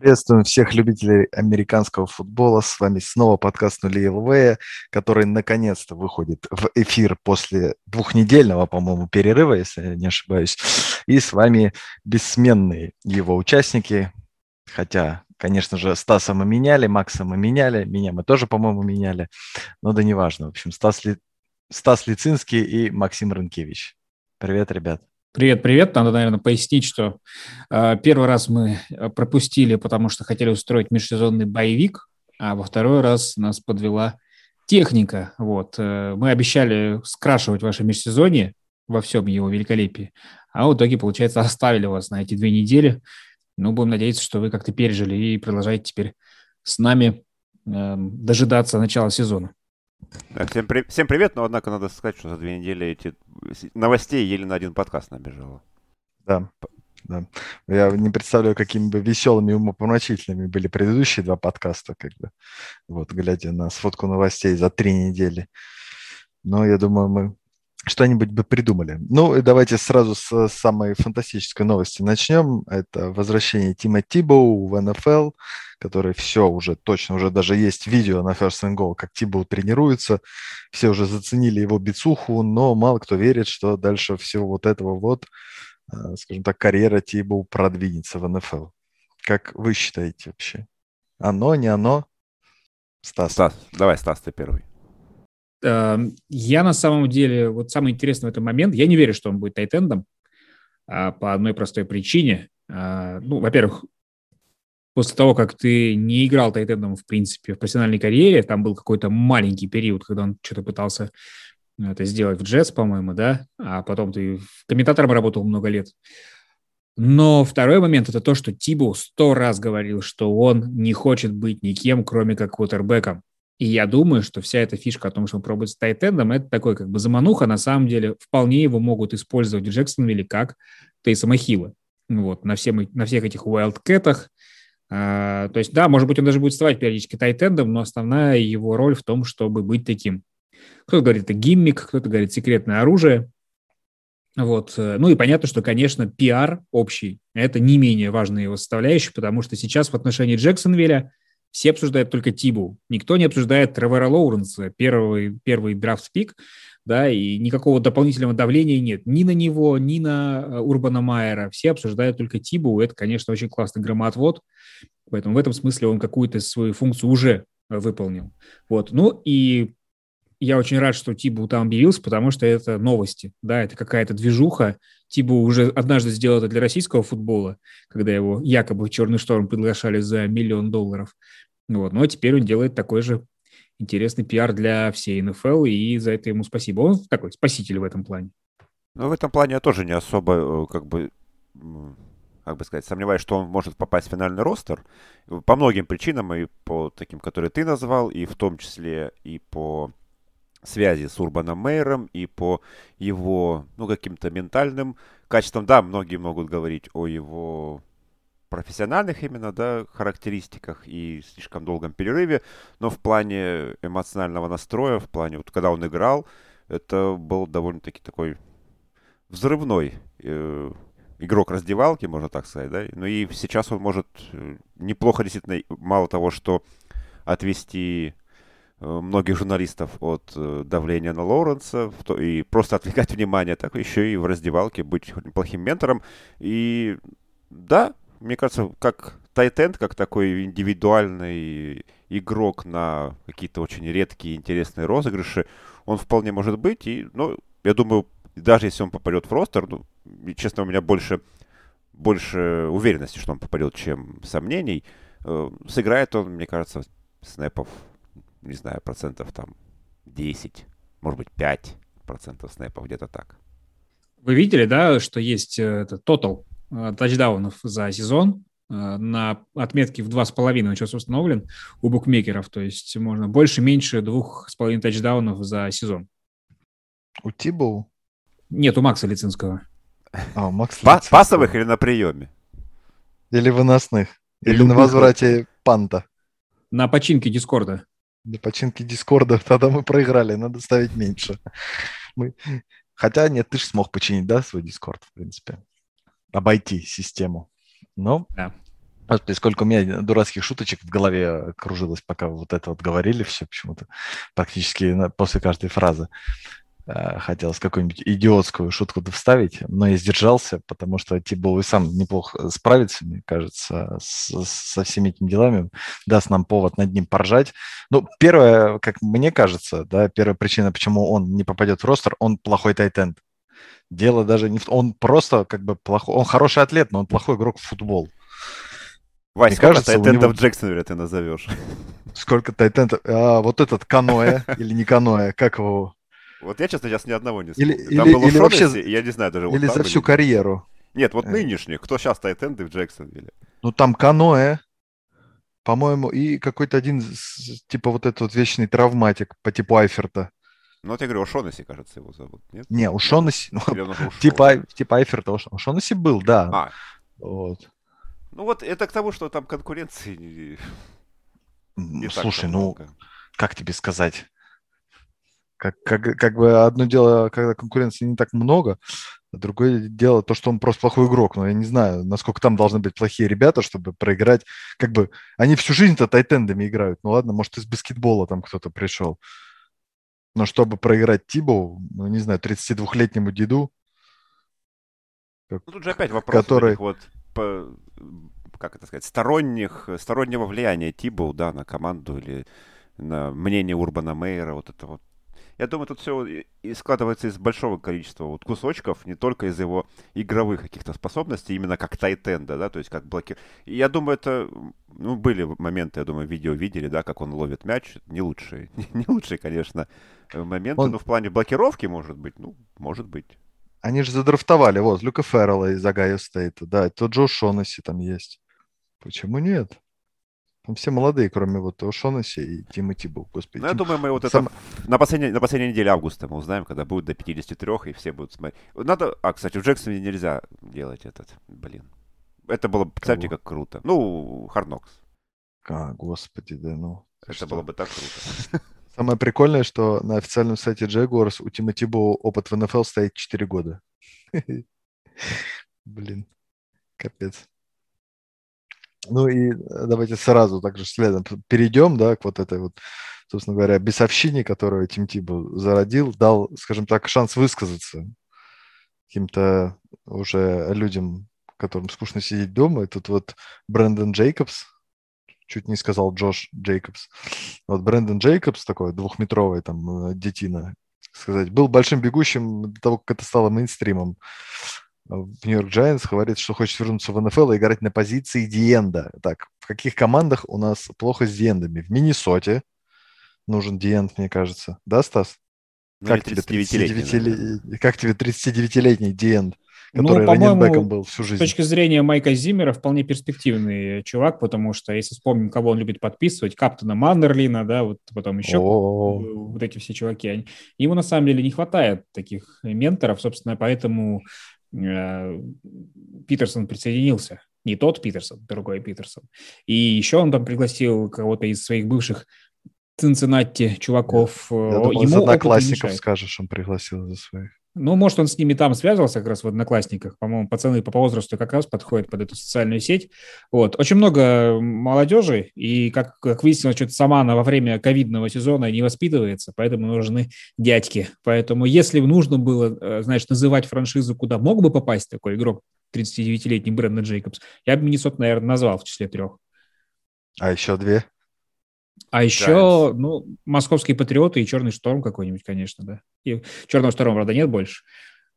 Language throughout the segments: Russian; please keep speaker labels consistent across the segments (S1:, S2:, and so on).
S1: Приветствуем всех любителей американского футбола. С вами снова подкаст «Нули ЛВ», который наконец-то выходит в эфир после двухнедельного, по-моему, перерыва, если я не ошибаюсь. И с вами бессменные его участники. Хотя, конечно же, Стаса мы меняли, Макса мы меняли, меня мы тоже, по-моему, меняли. Но да неважно. В общем, Стас, Ли... Стас Лицинский и Максим Рынкевич. Привет, ребят.
S2: Привет, привет. Надо, наверное, пояснить, что э, первый раз мы э, пропустили, потому что хотели устроить межсезонный боевик, а во второй раз нас подвела техника. Вот. Э, мы обещали скрашивать ваше межсезонье во всем его великолепии, а в итоге, получается, оставили вас на эти две недели. Ну, будем надеяться, что вы как-то пережили и продолжаете теперь с нами э, дожидаться начала сезона.
S3: Да, всем, при... всем привет, но однако надо сказать, что за две недели эти новостей еле на один подкаст набежало.
S1: Да, да. Я не представляю, какими бы веселыми и умопомрачительными были предыдущие два подкаста, как бы, вот, глядя на сводку новостей за три недели. Но я думаю, мы что-нибудь бы придумали. Ну, давайте сразу с самой фантастической новости начнем. Это возвращение Тима Тибоу в НФЛ, который все уже точно, уже даже есть видео на First and Goal, как Тибоу тренируется. Все уже заценили его бицуху, но мало кто верит, что дальше всего вот этого вот, э, скажем так, карьера Тибоу продвинется в НФЛ. Как вы считаете вообще? Оно, не оно?
S3: Стас. Стас, давай, Стас, ты первый.
S2: Эм, я на самом деле, вот самый интересный в этом момент, я не верю, что он будет тайтендом а, по одной простой причине. А, ну, во-первых, после того, как ты не играл тайтендом, в принципе, в профессиональной карьере, там был какой-то маленький период, когда он что-то пытался это сделать в джетс, по-моему, да, а потом ты комментатором работал много лет. Но второй момент – это то, что Тибу сто раз говорил, что он не хочет быть никем, кроме как квотербеком. И я думаю, что вся эта фишка о том, что он пробует с тайтендом, это такой как бы замануха. На самом деле вполне его могут использовать в Джексонвилле как Тейсома Хилла. Вот, на, всем, на всех этих wildcat а, то есть, да, может быть, он даже будет вставать периодически тайтендом, но основная его роль в том, чтобы быть таким. Кто-то говорит, это гиммик, кто-то говорит, секретное оружие. Вот. Э, ну и понятно, что, конечно, пиар общий – это не менее важная его составляющая, потому что сейчас в отношении Джексонвилля – все обсуждают только Тибу. Никто не обсуждает Тревора Лоуренса, первый, первый драфт-пик, да, и никакого дополнительного давления нет ни на него, ни на э, Урбана Майера. Все обсуждают только Тибу. Это, конечно, очень классный громоотвод. Поэтому в этом смысле он какую-то свою функцию уже выполнил. Вот. Ну и я очень рад, что Тибу там объявился, потому что это новости, да, это какая-то движуха. Тибу уже однажды сделал это для российского футбола, когда его якобы в «Черный шторм» приглашали за миллион долларов. Вот. Но теперь он делает такой же интересный пиар для всей НФЛ, и за это ему спасибо. Он такой спаситель в этом плане.
S3: Ну, в этом плане я тоже не особо, э, как бы, как бы сказать, сомневаюсь, что он может попасть в финальный ростер. По многим причинам, и по таким, которые ты назвал, и в том числе и по связи с Урбаном Мейером, и по его, ну, каким-то ментальным качествам. Да, многие могут говорить о его профессиональных именно, да, характеристиках и слишком долгом перерыве, но в плане эмоционального настроя, в плане, вот когда он играл, это был довольно-таки такой взрывной э, игрок раздевалки, можно так сказать, да, ну и сейчас он может э, неплохо действительно, мало того, что отвести многих журналистов от э, давления на Лоуренса и просто отвлекать внимание, так еще и в раздевалке быть неплохим ментором. И да, мне кажется, как Тайтенд, как такой индивидуальный игрок на какие-то очень редкие интересные розыгрыши, он вполне может быть. И, ну, я думаю, даже если он попадет в ростер, ну, честно, у меня больше, больше уверенности, что он попадет, чем сомнений. Э, сыграет он, мне кажется, снэпов, не знаю, процентов там 10, может быть, 5 процентов снэпов, где-то так.
S2: Вы видели, да, что есть э, это тотал Э, тачдаунов за сезон. Э, на отметке в 2,5 он сейчас установлен у букмекеров. То есть можно больше-меньше двух с половиной тачдаунов за сезон.
S1: У Тибоу?
S2: Нет, у Макса Лицинского.
S3: А, Макс Па- Пасовых или на приеме?
S1: Или выносных? Или, или на возврате панта?
S2: На починке Дискорда.
S1: На починке Дискорда. Тогда мы проиграли. Надо ставить меньше. Мы... Хотя нет, ты же смог починить, да, свой Дискорд, в принципе обойти систему. Но
S2: да.
S1: Господи, сколько у меня дурацких шуточек в голове кружилось, пока вот это вот говорили все почему-то, практически после каждой фразы. Э, хотелось какую-нибудь идиотскую шутку вставить, но я сдержался, потому что Тибол и сам неплохо справится, мне кажется, с, со всеми этими делами, даст нам повод над ним поржать. Ну, первое, как мне кажется, да, первая причина, почему он не попадет в ростер, он плохой тайтенд. Дело даже не в... Он просто как бы плохой... Он хороший атлет, но он плохой игрок в футбол.
S3: Вась, сколько кажется, тайтендов него... Джексонвилля ты назовешь?
S1: Сколько тайтендов? А, вот этот Каноэ или не Каноэ, как его?
S3: Вот я, честно, сейчас ни одного не
S1: знаю. Или, Там или, был или вообще,
S3: я не знаю даже.
S1: Или вот за всю были... карьеру.
S3: Нет, вот э. нынешних. Кто сейчас тайтенды в Джексонвилле?
S1: Ну, там Каноэ, по-моему, и какой-то один, типа вот этот вот вечный травматик по типу Айферта.
S3: Ну, вот я говорю, Ошонеси, кажется, его зовут, нет?
S1: Не, Ушонеси, ну, типа, типа Айферта, Ошонеси был, да. А. Вот.
S3: Ну вот это к тому, что там конкуренции
S1: не Слушай, ну, как тебе сказать? Как, как, как бы одно дело, когда конкуренции не так много, а другое дело то, что он просто плохой игрок. Но я не знаю, насколько там должны быть плохие ребята, чтобы проиграть. Как бы они всю жизнь-то тайтендами играют. Ну ладно, может, из баскетбола там кто-то пришел. Но чтобы проиграть Тибу, ну, не знаю, 32-летнему деду,
S3: ну, тут же опять вопрос который... вот по, как это сказать, сторонних, стороннего влияния Тибоу, да, на команду или на мнение Урбана Мейера, вот это вот. Я думаю, тут все и складывается из большого количества вот кусочков, не только из его игровых каких-то способностей, именно как тайтенда, да, то есть как блокир. И я думаю, это, ну, были моменты, я думаю, видео видели, да, как он ловит мяч, не лучшие, не лучшие, конечно, моменты, он... но в плане блокировки, может быть, ну, может быть.
S1: Они же задрафтовали, вот, Люка Феррелла из Огайо Стейта, да, тот же О'Шонесси там есть. Почему нет? Там все молодые, кроме вот О'Шонесси и Тима Тибоу. Господи,
S3: ну, я думаю, мы вот Сам... это на последней, на последней неделе августа мы узнаем, когда будет до 53, и все будут смотреть. Надо... А, кстати, в Джексоне нельзя делать этот, блин. Это было, кстати, как круто. Ну, Hard Knocks.
S1: А, господи, да, ну.
S3: Это что? было бы так круто.
S1: Самое прикольное, что на официальном сайте Jaguars у Тима Тибо опыт в НФЛ стоит 4 года. Блин, капец. Ну и э, давайте сразу также следом перейдем, да, к вот этой вот, собственно говоря, бесовщине, которую Тим Тибо зародил, дал, скажем так, шанс высказаться каким-то уже людям, которым скучно сидеть дома. И тут вот Брэндон Джейкобс, чуть не сказал Джош Джейкобс. Вот Брэндон Джейкобс, такой двухметровый там э, детина, сказать, был большим бегущим до того, как это стало мейнстримом в Нью-Йорк Giants, говорит, что хочет вернуться в НФЛ и играть на позиции Диенда. Так, в каких командах у нас плохо с Диендами? В Миннесоте нужен Диенд, мне кажется. Да, Стас? Ну, как, тебе 39 как тебе 39-летний Диенд? который ну, раненбеком был всю жизнь.
S2: С точки зрения Майка Зиммера вполне перспективный чувак, потому что если вспомним, кого он любит подписывать, Каптона Мандерлина, да, вот потом еще О-о-о. вот эти все чуваки, они, ему на самом деле не хватает таких менторов, собственно, поэтому Питерсон присоединился. Не тот Питерсон, другой Питерсон. И еще он там пригласил кого-то из своих бывших Цинциннати чуваков.
S1: Я думал, Ему из одноклассников скажешь, он пригласил за своих.
S2: Ну, может, он с ними там связывался как раз в Одноклассниках. По-моему, пацаны по возрасту как раз подходят под эту социальную сеть. Вот. Очень много молодежи, и, как, как выяснилось, что-то сама она во время ковидного сезона не воспитывается, поэтому нужны дядьки. Поэтому, если нужно было, э, знаешь, называть франшизу, куда мог бы попасть такой игрок, 39-летний Брэндон Джейкобс, я бы Миннесот, наверное, назвал в числе трех.
S1: А еще две?
S2: А еще, ну, московские патриоты и черный шторм какой-нибудь, конечно, да. И черного шторма, правда, нет больше.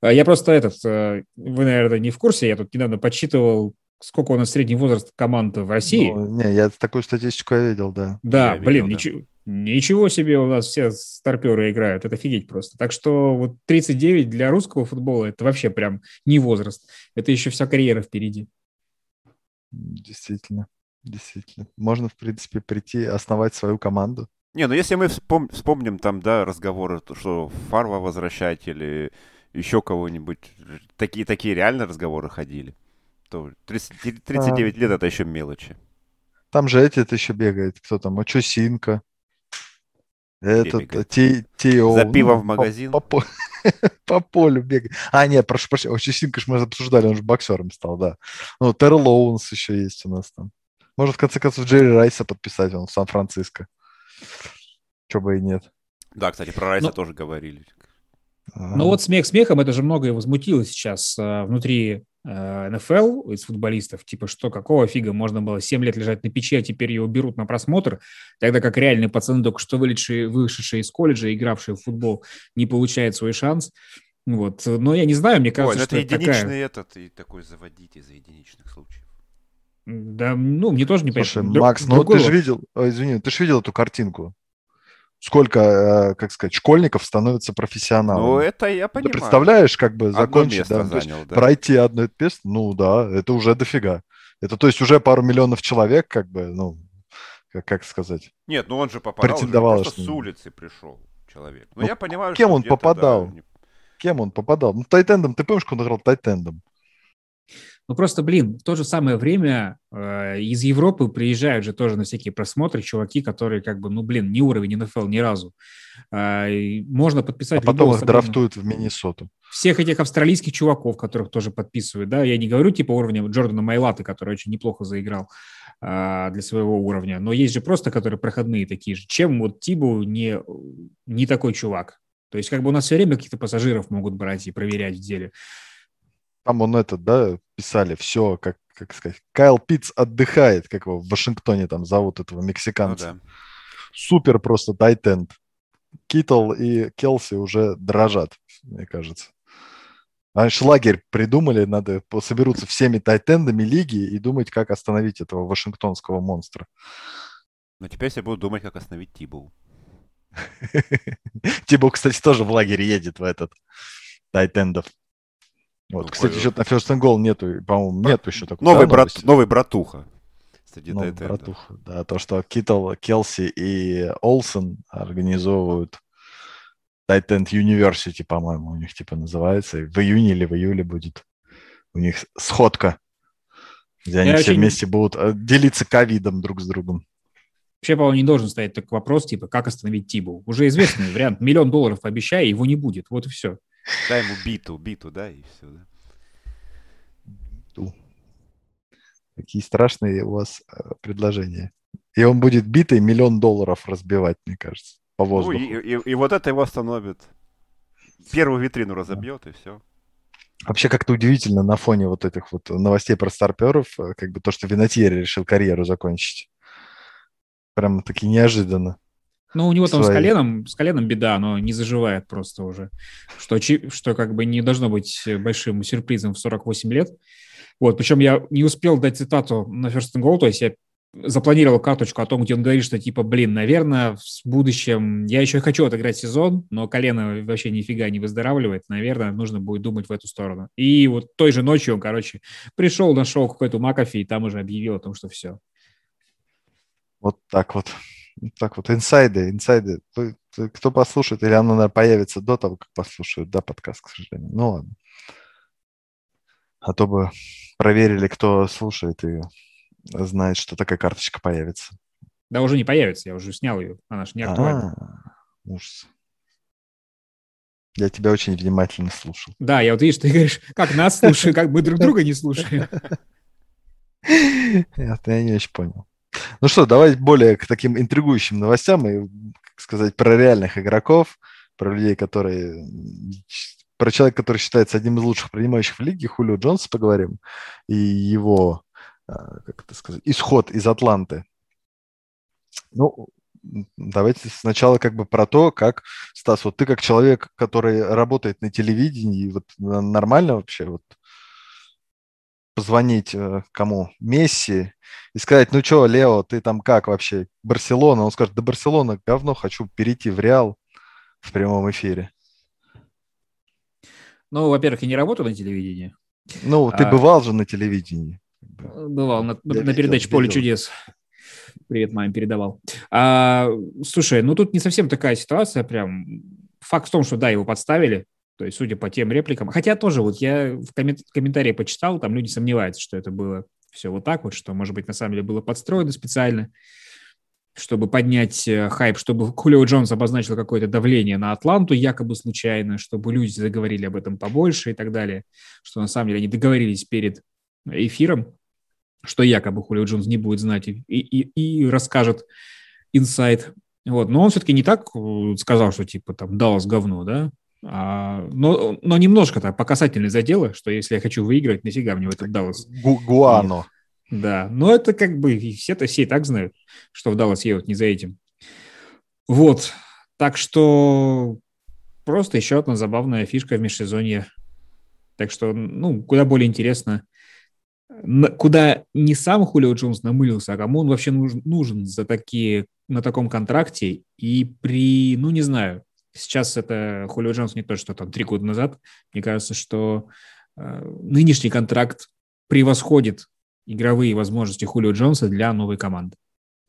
S2: А я просто этот, э, вы, наверное, не в курсе, я тут недавно подсчитывал, сколько у нас средний возраст команд в России. Ну,
S1: не, я такую статистику я видел, да.
S2: Да,
S1: я
S2: блин, видел, ничего, да. ничего себе у нас все старперы играют, это офигеть просто. Так что вот 39 для русского футбола это вообще прям не возраст, это еще вся карьера впереди.
S1: Действительно. Действительно. Можно, в принципе, прийти, основать свою команду.
S3: Не, ну если мы вспом- вспомним там, да, разговоры, что Фарва возвращать или еще кого-нибудь, такие, такие реально разговоры ходили, то 30, 39 а, лет это еще мелочи.
S1: Там же этот еще бегает, кто там, Очусинка. Этот, Тео.
S3: За пивом ну, в магазин.
S1: По, по, по полю бегает. А, нет, прошу прощения, Очусинка же мы обсуждали, он же боксером стал, да. Ну, Терр Лоунс еще есть у нас там. Может, в конце концов, Джерри Райса подписать он в Сан-Франциско. Чего бы и нет.
S3: Да, кстати, про Райса Но... тоже говорили.
S2: Ну вот смех смехом, это же многое возмутило сейчас э, внутри э, НФЛ из футболистов, типа что, какого фига можно было 7 лет лежать на печи, а теперь его берут на просмотр, тогда как реальные пацаны, только что вылетшие, вышедшие из колледжа, игравшие в футбол, не получают свой шанс. Вот. Но я не знаю, мне кажется, Ой,
S3: ну что это единичный такая... этот и такой заводить из-за единичных случаев.
S2: Да, ну, мне тоже не
S1: Слушай, понятно. Макс, ну ты же видел, извини, ты же видел эту картинку сколько, э, как сказать, школьников становятся профессионалами. Ну,
S3: это я понимаю.
S1: Ты представляешь, как бы закончить, да, занял, да. пройти одно место, ну да, это уже дофига. Это то есть уже пару миллионов человек, как бы, ну, как, как сказать.
S3: Нет, ну он же попадал, претендовал, уже просто с улицы пришел человек. Но ну, я понимаю,
S1: кем он попадал? Да, Кем он попадал? Ну, Тайтендом, ты помнишь, как он играл Тайтендом?
S2: Ну просто, блин, в то же самое время э, из Европы приезжают же тоже на всякие просмотры чуваки, которые как бы, ну блин, не уровень НФЛ ни разу. Э, можно подписать... А
S1: потом их драфтуют в Миннесоту.
S2: Всех этих австралийских чуваков, которых тоже подписывают, да, я не говорю типа уровня Джордана Майлаты, который очень неплохо заиграл э, для своего уровня, но есть же просто, которые проходные такие же. Чем вот Тибу не, не такой чувак? То есть как бы у нас все время каких-то пассажиров могут брать и проверять в деле.
S1: Там он этот, да, писали, все, как, как сказать, Кайл Питц отдыхает, как его в Вашингтоне там зовут этого мексиканца. Ну, да. Супер просто тайтенд. Китл и Келси уже дрожат, мне кажется. А лагерь придумали, надо соберутся всеми тайтендами лиги и думать, как остановить этого вашингтонского монстра.
S3: Но теперь все будут думать, как остановить Тибу.
S1: Тибу, кстати, тоже в лагере едет в этот тайтендов. Вот, ну, кстати, что-то на First and Goal нету, по-моему, нету еще такого.
S3: Новый, да, брат, новый братуха.
S1: Среди новый братуха, да. То, что Китл, Келси и Олсен организовывают Titan University, по-моему, у них типа называется. В июне или в июле будет у них сходка, где Я они все вместе будут э, делиться ковидом друг с другом.
S2: Вообще, по-моему, не должен стоять такой вопрос, типа, как остановить Тибу. Уже известный вариант. Миллион долларов обещай, его не будет. Вот и все.
S3: Дай ему биту, биту, да, и все, да.
S1: Биту. Какие страшные у вас э, предложения. И он будет битый миллион долларов разбивать, мне кажется, по воздуху. Ну,
S3: и, и, и вот это его остановит. Первую витрину разобьет, и все.
S1: Вообще как-то удивительно на фоне вот этих вот новостей про старперов, э, как бы то, что Винатьери решил карьеру закончить. Прям таки неожиданно.
S2: Ну, у него там свои. с коленом, с коленом беда, оно не заживает просто уже, что, что как бы не должно быть большим сюрпризом в 48 лет. Вот, причем я не успел дать цитату на First and Goal, то есть я запланировал карточку о том, где он говорит, что типа, блин, наверное, в будущем я еще хочу отыграть сезон, но колено вообще нифига не выздоравливает, наверное, нужно будет думать в эту сторону. И вот той же ночью он, короче, пришел, нашел какой-то Макафи и там уже объявил о том, что все.
S1: Вот так вот так вот, инсайды, инсайды. Кто послушает, или оно, наверное, появится до того, как послушают, да, подкаст, к сожалению. Ну ладно. А то бы проверили, кто слушает и знает, что такая карточка появится.
S2: Да уже не появится, я уже снял ее, она же не актуальна. А, ужас.
S1: Я тебя очень внимательно слушал.
S2: Да, я вот видишь, ты говоришь, как нас слушают, как мы друг друга не слушаем.
S1: Я не очень понял. Ну что, давай более к таким интригующим новостям и, как сказать, про реальных игроков, про людей, которые... Про человека, который считается одним из лучших принимающих в лиге, Хулио Джонс поговорим, и его, а, как это сказать, исход из Атланты. Ну, давайте сначала как бы про то, как, Стас, вот ты как человек, который работает на телевидении, вот нормально вообще вот позвонить э, кому? Месси и сказать, ну что, Лео, ты там как вообще? Барселона? Он скажет, да Барселона говно, хочу перейти в Реал в прямом эфире.
S2: Ну, во-первых, я не работаю на телевидении.
S1: Ну, ты а... бывал же на телевидении.
S2: Бывал на, на передаче «Поле видел. чудес». Привет, маме передавал. А, слушай, ну тут не совсем такая ситуация прям. Факт в том, что да, его подставили, то есть, судя по тем репликам, хотя тоже вот я в комментарии почитал, там люди сомневаются, что это было все вот так вот, что, может быть, на самом деле было подстроено специально, чтобы поднять э, хайп, чтобы Хулио Джонс обозначил какое-то давление на Атланту якобы случайно, чтобы люди заговорили об этом побольше и так далее, что на самом деле они договорились перед эфиром. что якобы Хулио Джонс не будет знать и, и, и расскажет инсайт. Вот. Но он все-таки не так э, сказал, что типа там Даллас говно, да? А, но, но немножко так по касательной задела, что если я хочу выиграть, нафига мне в этот Даллас.
S1: Гу Гуано.
S2: Да, но это как бы все-то все и так знают, что в Даллас едут не за этим. Вот, так что просто еще одна забавная фишка в межсезонье. Так что, ну, куда более интересно, куда не сам Хулио Джонс намылился, а кому он вообще нужен, нужен за такие, на таком контракте и при, ну, не знаю, сейчас это Хулио Джонс не то, что там три года назад. Мне кажется, что э, нынешний контракт превосходит игровые возможности Хулио Джонса для новой команды.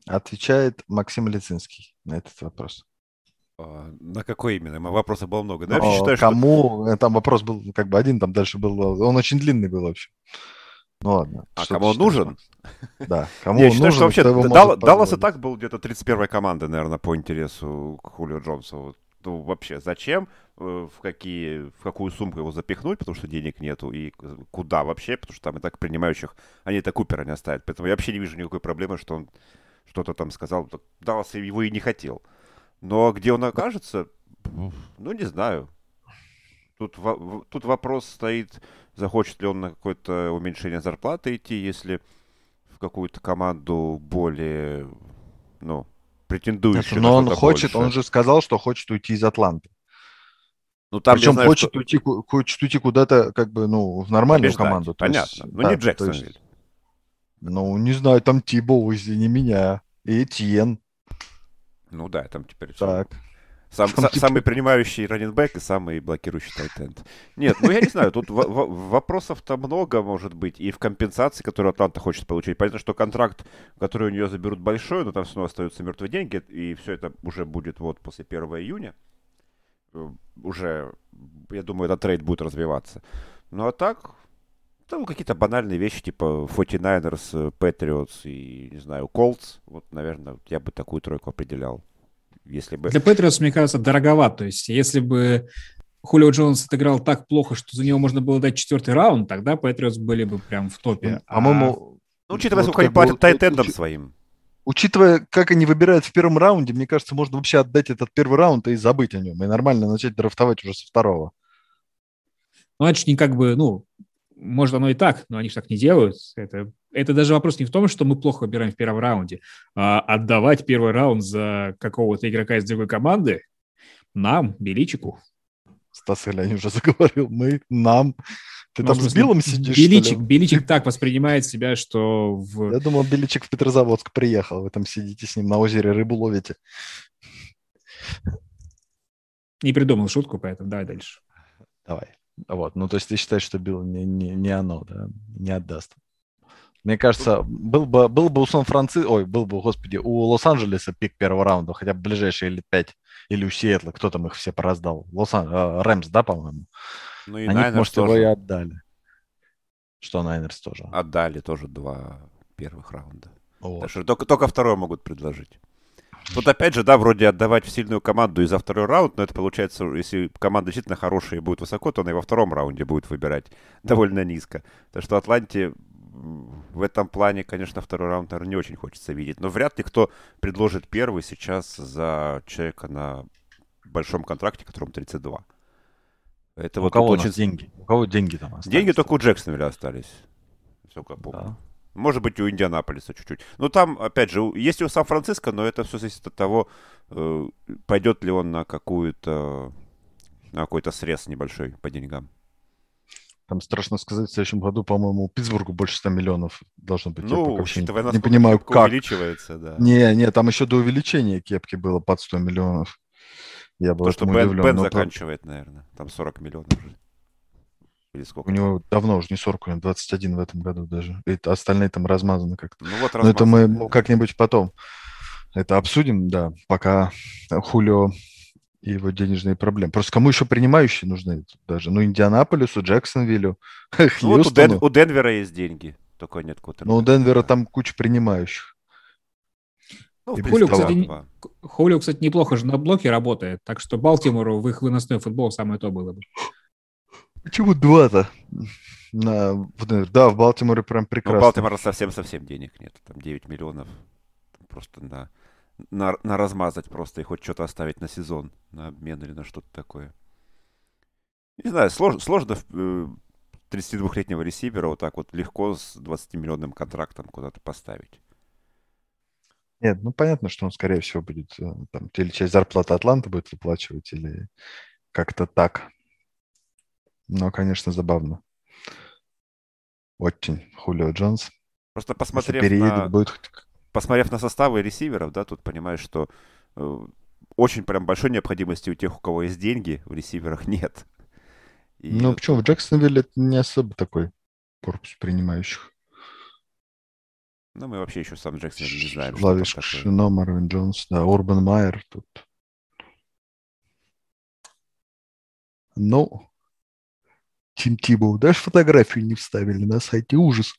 S1: Отвечает Максим Лицинский на этот вопрос.
S3: А, на какой именно? Вопросов было много. Да?
S1: Считаю, кому? Что... Там вопрос был как бы один, там дальше был... Он очень длинный был вообще. Ну ладно.
S3: А кому он нужен?
S1: Да, кому я он
S3: считаю,
S1: нужен,
S3: что вообще Дал, Даллас и так был где-то 31-й командой, наверное, по интересу к Хулио Джонсу. Ну, вообще, зачем, э, в, какие, в какую сумку его запихнуть, потому что денег нету, и куда вообще, потому что там и так принимающих, они это Купера не оставят. Поэтому я вообще не вижу никакой проблемы, что он что-то там сказал. Даллас его и не хотел. Но где он окажется, ну, не знаю. Тут, тут вопрос стоит, захочет ли он на какое-то уменьшение зарплаты идти, если в какую-то команду более, ну, претендующую.
S1: Но он хочет, больше. он же сказал, что хочет уйти из Атланты.
S3: Ну, там
S1: Причем знаю, хочет, что... уйти, хочет уйти куда-то, как бы, ну, в нормальную Побеждать. команду.
S3: Понятно. Есть, ну, да, не. Есть,
S1: ну, не знаю, там Тибо, извини меня, и Этьен.
S3: Ну да, там теперь
S1: так.
S3: Сам, там, типа... Самый принимающий раненбэк и самый блокирующий тайтенд. Нет, ну я не знаю, тут вопросов-то много может быть. И в компенсации, которую Атланта хочет получить. Понятно, что контракт, который у нее заберут большой, но там снова остаются мертвые деньги. И все это уже будет вот после 1 июня. Э, уже, я думаю, этот трейд будет развиваться. Ну а так, там какие-то банальные вещи, типа 49ers, Patriots и, не знаю, Colts. Вот, наверное, я бы такую тройку определял. Если бы...
S2: Для Patriots, мне кажется, дороговато. То есть, если бы Хулио Джонс отыграл так плохо, что за него можно было дать четвертый раунд, тогда Patriots были бы прям в топе.
S1: А... По-моему...
S3: Ну, учитывая, вот сколько они платят тайтендам уч... своим.
S1: Учитывая, как они выбирают в первом раунде, мне кажется, можно вообще отдать этот первый раунд и забыть о нем. И нормально начать драфтовать уже со второго.
S2: Ну, это же не как бы, ну, может, оно и так, но они же так не делают. Это, это даже вопрос не в том, что мы плохо выбираем в первом раунде, а отдавать первый раунд за какого-то игрока из другой команды нам, Беличику.
S1: Стас Илянин уже заговорил. Мы, нам. Ты ну, там с Биллом сидишь,
S2: Беличик, Беличик так воспринимает себя, что... В...
S1: Я думал, Беличик в Петрозаводск приехал. Вы там сидите с ним на озере, рыбу ловите.
S2: Не придумал шутку, поэтому давай дальше.
S1: Давай. Вот, ну то есть ты считаешь, что Билл не, не, не оно, да, не отдаст. Мне кажется, был бы, был бы у Сан-Франциско, ой, был бы, господи, у Лос-Анджелеса пик первого раунда, хотя бы ближайшие лет пять, или у Сиэтла, кто там их все пораздал? Лос э, Рэмс, да, по-моему? Ну и Они, Найнерс может, тоже. его и отдали. Что Найнерс тоже?
S3: Отдали тоже два первых раунда. Вот. Так только, только второй могут предложить. Тут опять же, да, вроде отдавать в сильную команду и за второй раунд, но это получается, если команда действительно хорошая и будет высоко, то она и во втором раунде будет выбирать довольно низко. Так что Атланте в этом плане, конечно, второй раунд, наверное, не очень хочется видеть. Но вряд ли кто предложит первый сейчас за человека на большом контракте, которому 32.
S1: Это у вот кого очень... деньги? У кого деньги там
S3: остались? Деньги только у Джексонвилля остались. Сколько помню. Да. Может быть, у Индианаполиса чуть-чуть. Но там, опять же, есть у Сан-Франциско, но это все зависит от того, э, пойдет ли он на какую-то на какой-то срез небольшой по деньгам.
S1: Там страшно сказать, в следующем году, по-моему, Питтсбургу больше 100 миллионов должно быть.
S3: Ну, учитывая,
S1: не, не понимаю, как.
S3: увеличивается, да.
S1: Не, не, там еще до увеличения кепки было под 100 миллионов.
S3: Я был То, что Бен, Бен заканчивает, наверное. Там 40 миллионов уже.
S1: Или сколько? У него давно уже не 40, у него 21 в этом году даже. И остальные там размазаны как-то. Ну вот Но это мы как-нибудь потом это обсудим, да, пока Хулио и его денежные проблемы. Просто кому еще принимающие нужны даже? Ну, Индианаполису, Джексонвиллю,
S3: ну, вот у, Ден, у Денвера есть деньги, только нет
S1: квотербека. Ну, у Денвера там куча принимающих.
S2: Ну, Хулио, кстати, Хулио, кстати, неплохо же на блоке работает, так что Балтимору в их выносной футбол самое то было бы.
S1: Почему два-то? На, да, в Балтиморе прям прекрасно. Ну, в
S3: Балтиморе совсем-совсем денег нет. Там 9 миллионов. Просто на, на, на размазать просто и хоть что-то оставить на сезон, на обмен или на что-то такое. Не знаю, сложно, сложно 32-летнего э, ресивера вот так вот легко с 20-миллионным контрактом куда-то поставить.
S1: Нет, ну понятно, что он, скорее всего, будет э, там, или часть зарплаты Атланта будет выплачивать, или как-то так. Но, конечно, забавно. Очень. Хулио Джонс.
S3: Просто посмотрев переедет, на... будет... Посмотрев на составы ресиверов, да, тут понимаешь, что э, очень прям большой необходимости у тех, у кого есть деньги, в ресиверах нет.
S1: И ну, вот... почему? В Джексонвилле это не особо такой корпус принимающих.
S3: Ну, мы вообще еще сам Джексонвилл не знаем.
S1: Лавиш Шино, Марвин Джонс, да, Урбан Майер тут. Ну, Тим Тибоу, даже фотографию не вставили на сайте. Ужас.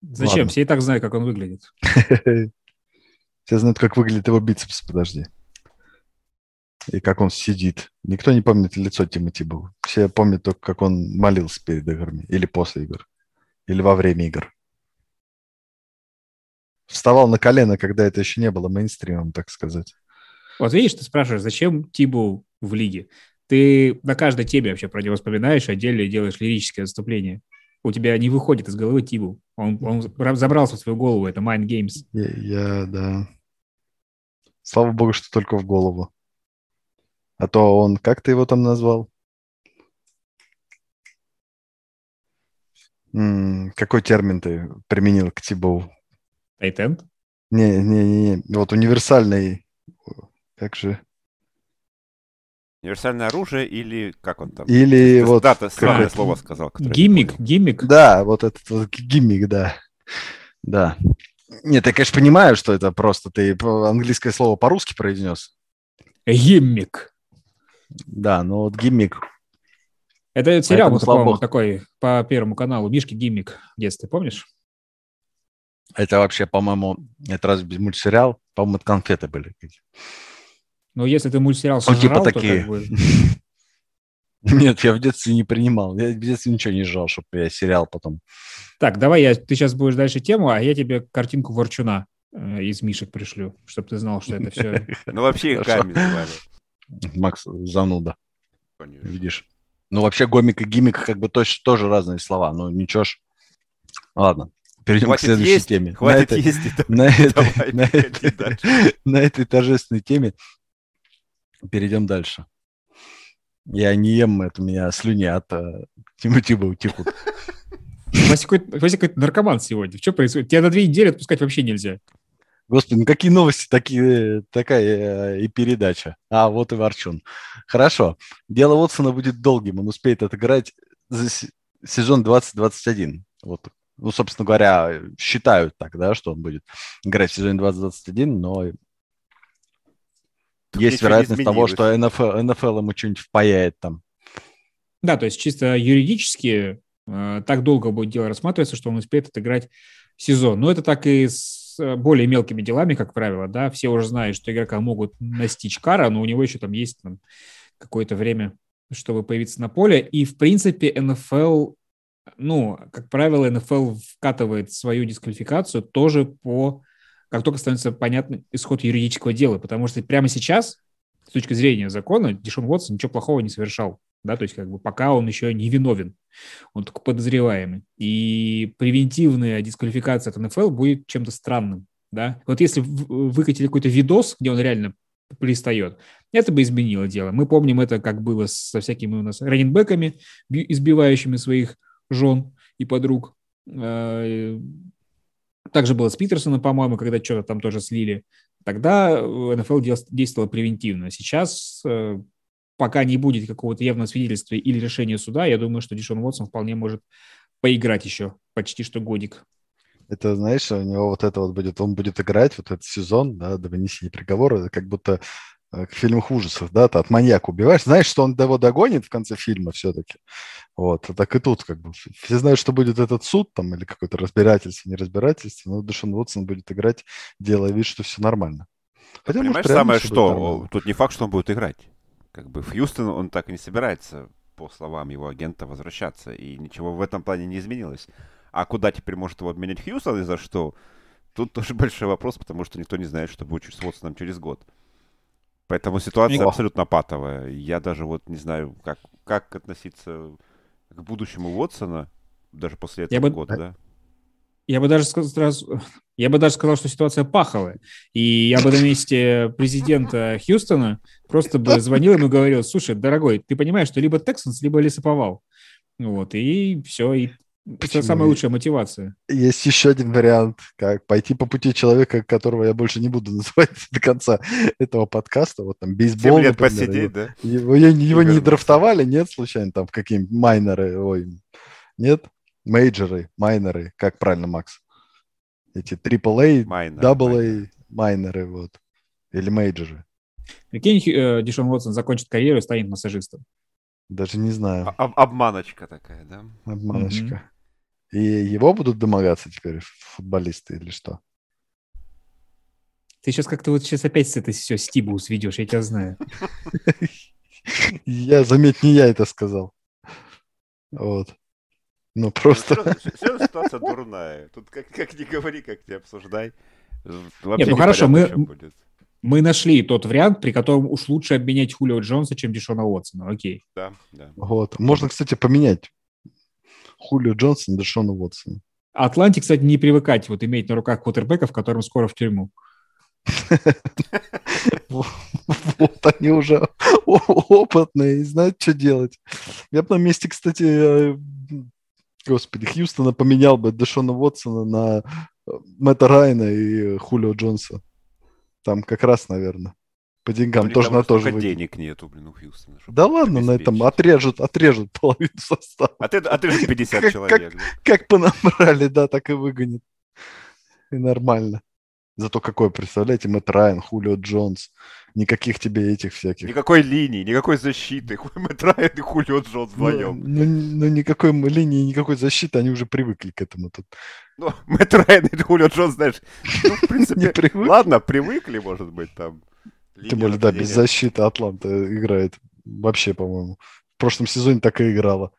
S2: Зачем? Ладно. Все и так знают, как он выглядит.
S1: Все знают, как выглядит его бицепс, подожди. И как он сидит. Никто не помнит лицо Тима Тибоу. Все помнят только, как он молился перед играми. Или после игр. Или во время игр. Вставал на колено, когда это еще не было мейнстримом, так сказать.
S2: Вот видишь, ты спрашиваешь, зачем Тибу в лиге? Ты на каждой теме вообще про него вспоминаешь, отдельно делаешь лирическое отступление. У тебя не выходит из головы Тибу. Он, он забрался в свою голову, это Mind Games.
S1: Я, я, да. Слава богу, что только в голову. А то он, как ты его там назвал? М-м, какой термин ты применил к Тибоу?
S2: Тайтенд?
S1: Не, не, не, не. Вот универсальный. Как же?
S3: Универсальное оружие или как он там?
S1: Или вот...
S3: Да, ты странное слово сказал.
S2: Гиммик, гиммик.
S1: Да, вот этот вот гиммик, да. Да. Нет, я, конечно, понимаю, что это просто ты английское слово по-русски произнес.
S2: Гиммик.
S1: Да, но вот гиммик...
S2: Это сериал был, по-моему, такой по Первому каналу. Мишки гиммик в детстве, помнишь?
S1: Это вообще, по-моему, это разве мультсериал? По-моему, это конфеты были.
S2: Но если ты мультсериал сожрал,
S1: ну, типа такие. то как бы... Нет, я в детстве не принимал. Я в детстве ничего не жрал, чтобы я сериал потом.
S2: Так, давай я, ты сейчас будешь дальше тему, а я тебе картинку Ворчуна э, из Мишек пришлю, чтобы ты знал, что это все...
S3: Ну, вообще их звали.
S1: Макс, зануда. Видишь? Ну, вообще гомик и гимик как бы тоже разные слова. Ну, ничего ж. Ладно, перейдем хватит к следующей есть, теме.
S3: Хватит на этой, есть.
S1: На, этой, на, этой, на этой торжественной теме перейдем дальше. Я не ем, это меня слюни от uh, Тимутиба утекут.
S2: Вася какой-то наркоман сегодня. Что происходит? Тебя на две недели отпускать вообще нельзя.
S1: Господи, ну какие новости, такие, такая э, и передача. А, вот и Ворчун. Хорошо. Дело Уотсона будет долгим. Он успеет отыграть за сезон 2021. Вот, ну, собственно говоря, считают так, да, что он будет играть в сезоне 2021, но есть вероятность того, что НФЛ, НФЛ ему что-нибудь впаяет там.
S2: Да, то есть чисто юридически э, так долго будет дело рассматриваться, что он успеет отыграть сезон. Но это так и с э, более мелкими делами, как правило, да, все уже знают, что игрока могут настичь кара, но у него еще там есть там, какое-то время, чтобы появиться на поле. И, в принципе, НФЛ, ну, как правило, НФЛ вкатывает свою дисквалификацию тоже по как только становится понятен исход юридического дела, потому что прямо сейчас, с точки зрения закона, Дишон Уотсон ничего плохого не совершал, да, то есть как бы пока он еще не виновен, он только подозреваемый. И превентивная дисквалификация от НФЛ будет чем-то странным, да. Вот если выкатили какой-то видос, где он реально пристает, это бы изменило дело. Мы помним это, как было со всякими у нас раненбеками, избивающими своих жен и подруг. Э, также было с Питерсоном, по-моему, когда что-то там тоже слили. Тогда НФЛ действовала превентивно. Сейчас, э, пока не будет какого-то явного свидетельства или решения суда, я думаю, что Дишон Уотсон вполне может поиграть еще почти что годик.
S1: Это, знаешь, у него вот это вот будет, он будет играть вот этот сезон, да, до вынесения приговора, как будто Э, к фильмах ужасов, да, ты от маньяка убиваешь, знаешь, что он его догонит в конце фильма все-таки, вот, так и тут как бы все знают, что будет этот суд там или какое-то разбирательство, не разбирательство, но Дэшон Уотсон будет играть, делая вид, что все нормально.
S3: Хотя, Понимаешь, может, самое что, тут не факт, что он будет играть. Как бы в Хьюстон он так и не собирается по словам его агента, возвращаться. И ничего в этом плане не изменилось. А куда теперь может его обменять Хьюстон и за что? Тут тоже большой вопрос, потому что никто не знает, что будет с Уотсоном через год. Поэтому ситуация О. абсолютно патовая. Я даже вот не знаю, как, как относиться к будущему Уотсона, даже после этого
S2: я
S3: года, бы, да?
S2: Я бы даже сказал, я бы даже сказал, что ситуация паховая. И я бы на месте президента Хьюстона просто бы звонил ему и говорил, слушай, дорогой, ты понимаешь, что либо Тексанс, либо лесоповал. Вот, и все, и Почему? Это самая лучшая мотивация.
S1: Есть еще один вариант, как пойти по пути человека, которого я больше не буду называть до конца этого подкаста. Вот там бейсбол,
S3: лет например, посидеть, его,
S1: да? Его, его, его не драфтовали, нет, случайно, там какие-нибудь майнеры, ой, нет? Мейджоры, майнеры, как правильно, Макс? Эти AAA, майнеры, AA, майнеры, вот. Или мейджоры.
S2: Прикинь, э, Дишон Уотсон закончит карьеру и станет массажистом.
S1: Даже не знаю.
S3: Об обманочка такая, да?
S1: Обманочка. Mm-hmm. И его будут домогаться теперь футболисты или что?
S2: Ты сейчас как-то вот сейчас опять с этой все стибу сведешь, я тебя знаю.
S1: Я, заметь, не я это сказал. Вот. Ну, просто...
S3: Все ситуация дурная. Тут как, как не говори, как не обсуждай.
S2: Вообще Нет, ну хорошо, мы, мы нашли тот вариант, при котором уж лучше обменять Хулио Джонса, чем Дишона Уотсона. Окей.
S3: Да, да.
S1: Вот. Можно, кстати, поменять Хулио Джонсона на Дишона Уотсона.
S2: Атланте, кстати, не привыкать вот иметь на руках квотербека, в котором скоро в тюрьму.
S1: Вот они уже опытные и знают, что делать. Я бы на месте, кстати, э, господи, Хьюстона поменял бы Дэшона Уотсона на э, Мэтта Райна и Хулио Джонса. Там как раз, наверное, по деньгам ну, тоже на то же.
S3: денег нету, блин, у Хьюстона.
S1: Да ладно, на этом отрежут, отрежут половину состава.
S3: А ты отрежут 50 как, человек.
S1: Как, как понабрали, да, так и выгонят. И нормально. Зато какой, представляете, Мэтт Райан, Хулио Джонс, никаких тебе этих всяких.
S3: Никакой линии, никакой защиты. Мэтт Райан и Хулио Джонс вдвоем.
S1: Ну, ну, ну, никакой линии, никакой защиты, они уже привыкли к этому тут.
S3: Ну, Мэтт Райан и Хулио Джонс, знаешь, ну, в принципе, ладно, привыкли, может быть, там.
S1: Тем более, да, без защиты Атланта играет вообще, по-моему. В прошлом сезоне так и играла.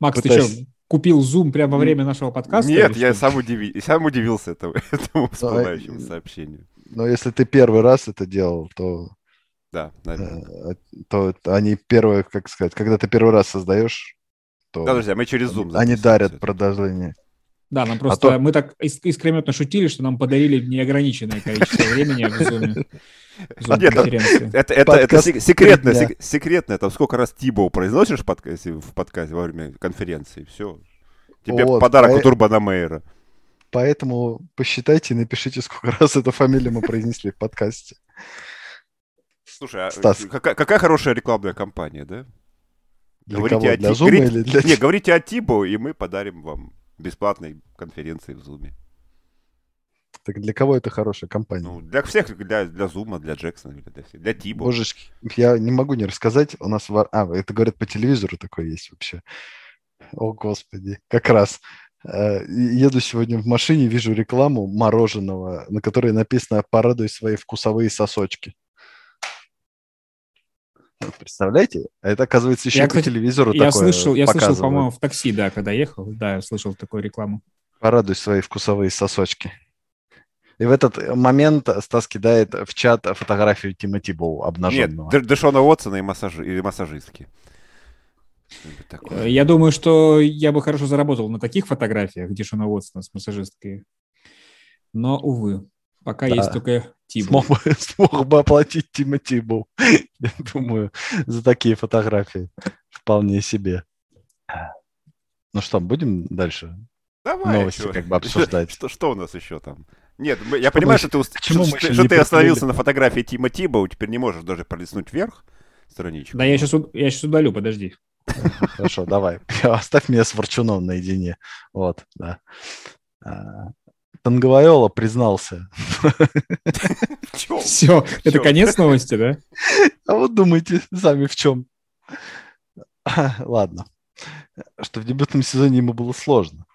S2: Макс, Пытаясь... ты что, купил Zoom прямо во время нашего подкаста?
S3: Нет, я сам, удиви... сам удивился этому, этому всплывающему а, сообщению.
S1: Но если ты первый раз это делал, то...
S3: Да, наверное.
S1: Э, то они первые, как сказать, когда ты первый раз создаешь, то...
S3: Да, друзья, мы через Zoom
S1: Они дарят продолжение.
S2: Да, нам а просто... А то... Мы так искрометно шутили, что нам подарили неограниченное количество времени в Zoom.
S3: А нет, это, это, это секретное, сек, секретное. Там сколько раз Тибо произносишь в подкасте, в подкасте во время конференции, все. Тебе вот, подарок по... у Турбана Мейера.
S1: Поэтому посчитайте и напишите, сколько раз эту фамилию мы произнесли в подкасте.
S3: Слушай, а Стас. Какая, какая хорошая рекламная кампания, да?
S1: Для говорите кого? О для Zoom говорите... или для...
S3: Не, говорите о Тибо, и мы подарим вам бесплатной конференции в Zoom.
S1: Так для кого это хорошая компания?
S3: Ну, для всех, для, для Зума, для Джексона, для, всех, для Тибо.
S1: Божечки, я не могу не рассказать. У нас... А, это говорят по телевизору такое есть вообще. О, Господи, как раз. Э, еду сегодня в машине, вижу рекламу мороженого, на которой написано «Порадуй свои вкусовые сосочки». Представляете? А это, оказывается, еще я, по телевизору
S2: я такое слышал, Я слышал, по-моему, в такси, да, когда ехал, да, я слышал такую рекламу.
S1: Порадуй свои вкусовые сосочки. И в этот момент Стас кидает в чат фотографию Тимоти Боу обнаженного.
S3: Нет, Дэшона Уотсона и, массаж... и массажистки.
S2: Э, я думаю, что я бы хорошо заработал на таких фотографиях Дэшона Уотсона с массажисткой. Но, увы, пока да. есть только Тибу.
S1: Смог бы, смог бы оплатить Тимоти Боу, я думаю, за такие фотографии. Вполне себе. Ну что, будем дальше
S3: Давай,
S1: новости как бы обсуждать?
S3: Что, что у нас еще там? Нет, я понимаю, что ты, что, что, что ты остановился на фотографии Тима Тиба, теперь не можешь даже пролистнуть вверх страничку.
S2: Да, я сейчас, я сейчас удалю, подожди.
S1: Хорошо, давай. Оставь меня с Ворчуном наедине. Вот, да. А, Танговайола признался.
S2: Все, это конец новости, да?
S1: А вот думайте сами в чем. Ладно. Что в дебютном сезоне ему было сложно.